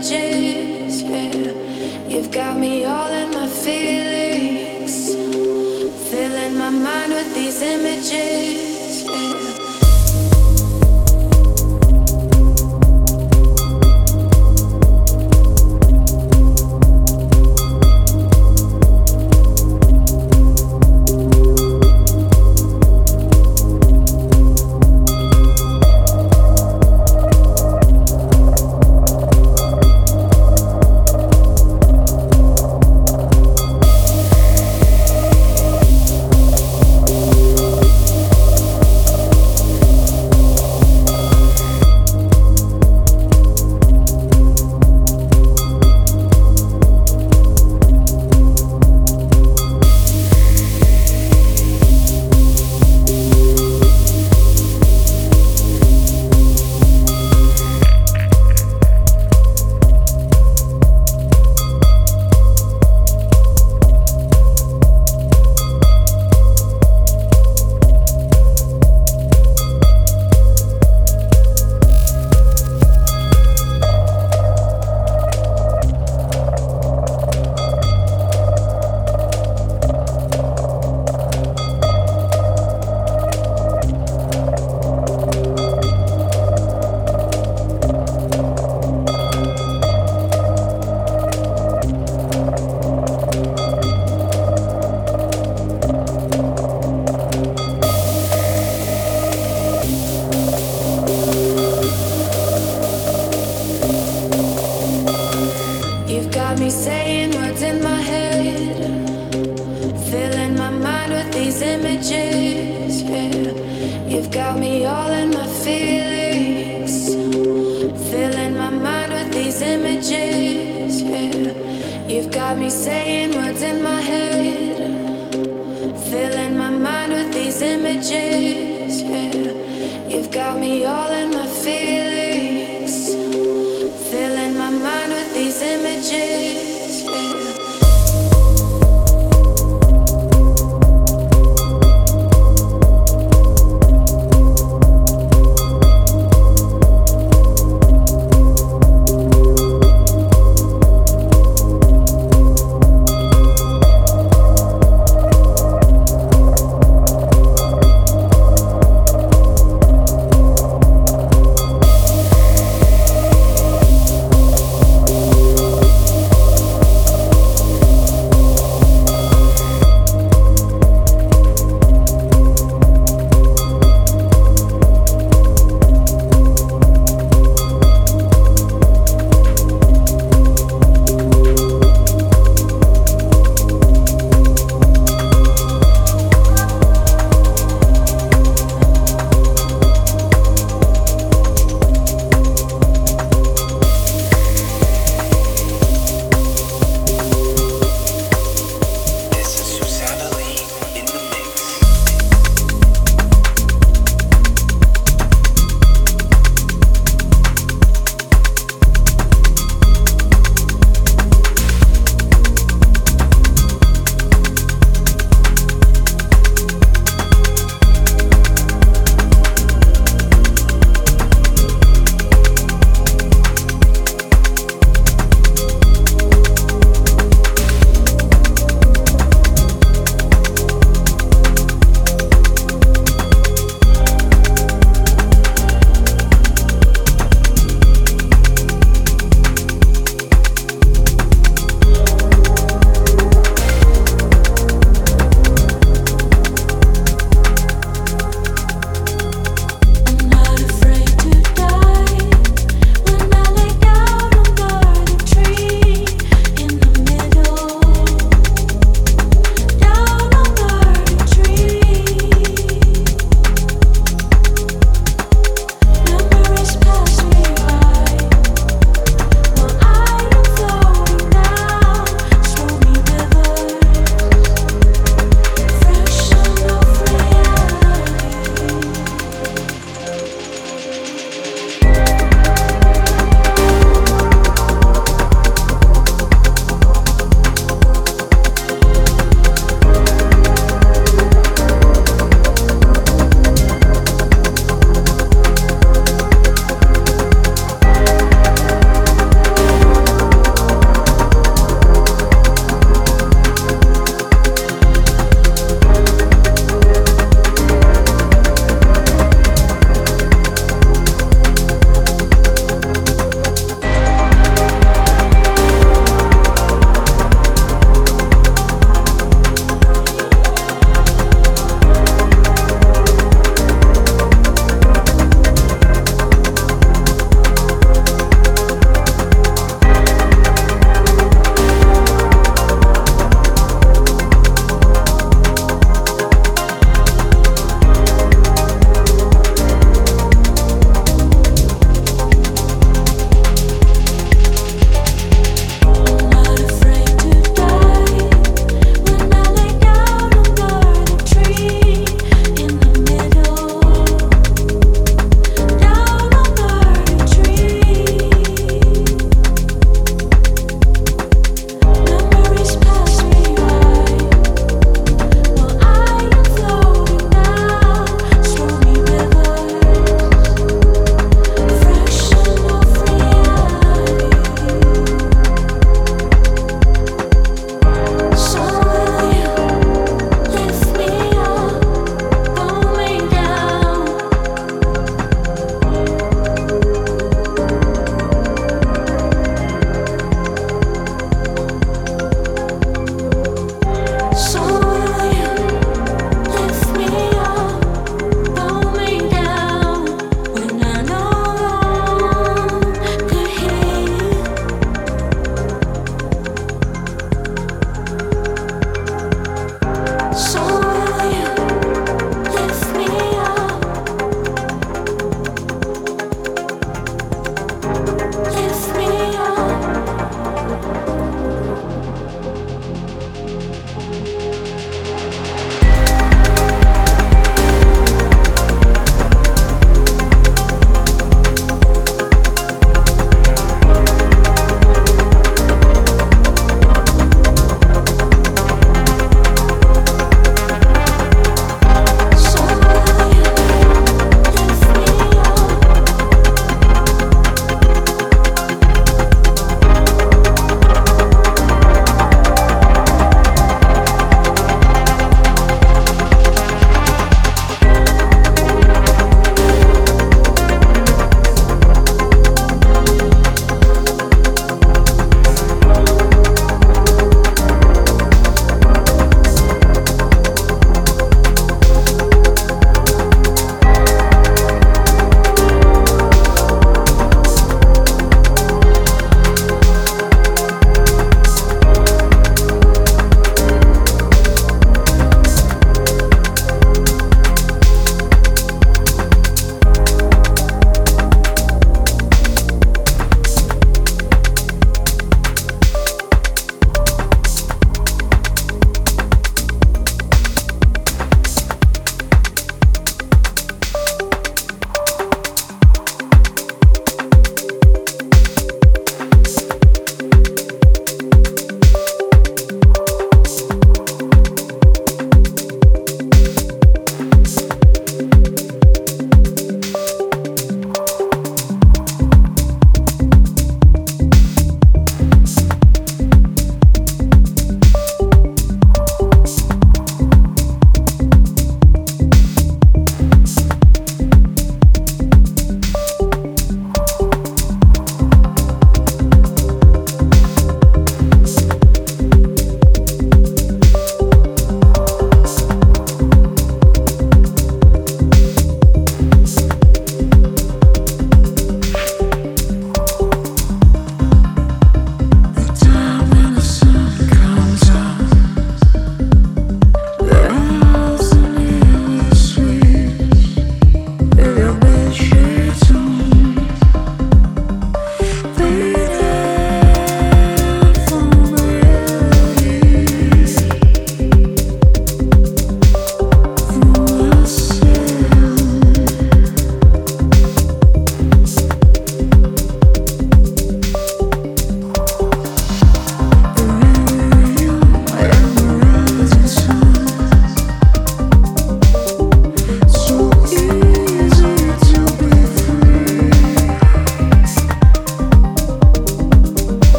J.